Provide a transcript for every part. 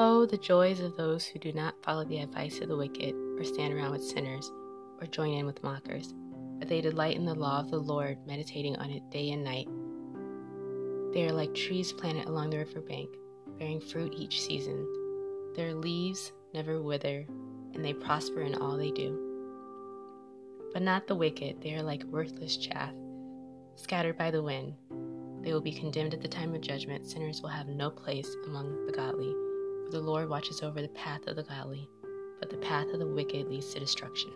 Oh, the joys of those who do not follow the advice of the wicked, or stand around with sinners, or join in with mockers, but they delight in the law of the Lord, meditating on it day and night. They are like trees planted along the river bank, bearing fruit each season. Their leaves never wither, and they prosper in all they do. But not the wicked, they are like worthless chaff, scattered by the wind. They will be condemned at the time of judgment. Sinners will have no place among the godly. For the Lord watches over the path of the godly, but the path of the wicked leads to destruction.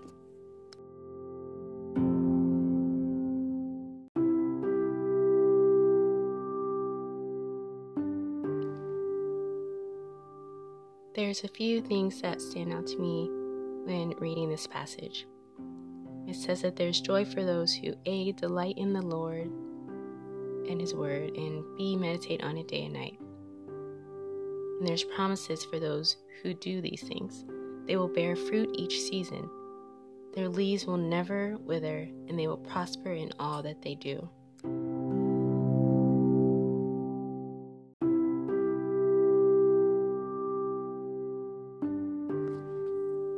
There's a few things that stand out to me when reading this passage. It says that there's joy for those who A, delight in the Lord and His Word, and B, meditate on it day and night. And there's promises for those who do these things. They will bear fruit each season. Their leaves will never wither, and they will prosper in all that they do.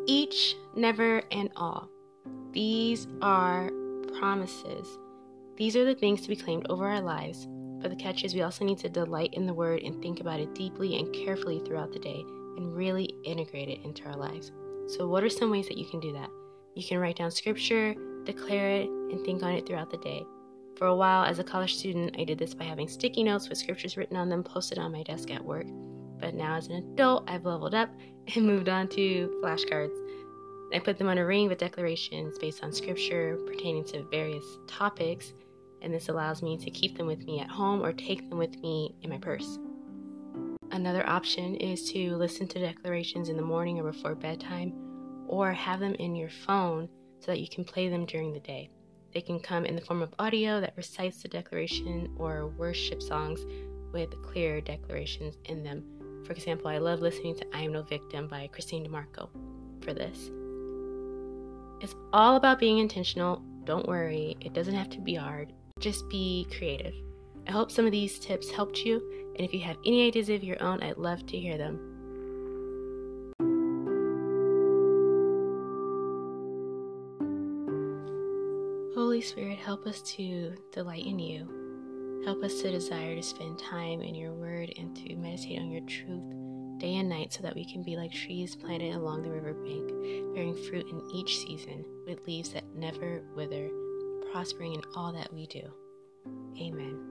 Each, never, and all. These are promises. These are the things to be claimed over our lives. But the catch is we also need to delight in the word and think about it deeply and carefully throughout the day and really integrate it into our lives. So, what are some ways that you can do that? You can write down scripture, declare it, and think on it throughout the day. For a while, as a college student, I did this by having sticky notes with scriptures written on them posted on my desk at work. But now, as an adult, I've leveled up and moved on to flashcards. I put them on a ring with declarations based on scripture pertaining to various topics, and this allows me to keep them with me at home or take them with me in my purse. Another option is to listen to declarations in the morning or before bedtime, or have them in your phone so that you can play them during the day. They can come in the form of audio that recites the declaration or worship songs with clear declarations in them. For example, I love listening to I Am No Victim by Kristene DiMarco for this. It's all about being intentional. Don't worry, it doesn't have to be hard. Just be creative. I hope some of these tips helped you, and if you have any ideas of your own, I'd love to hear them. Holy Spirit, help us to delight in you. Help us to desire to spend time in your word and to meditate on your truth day and night so that we can be like trees planted along the riverbank, bearing fruit in each season with leaves that never wither, prospering in all that we do. Amen.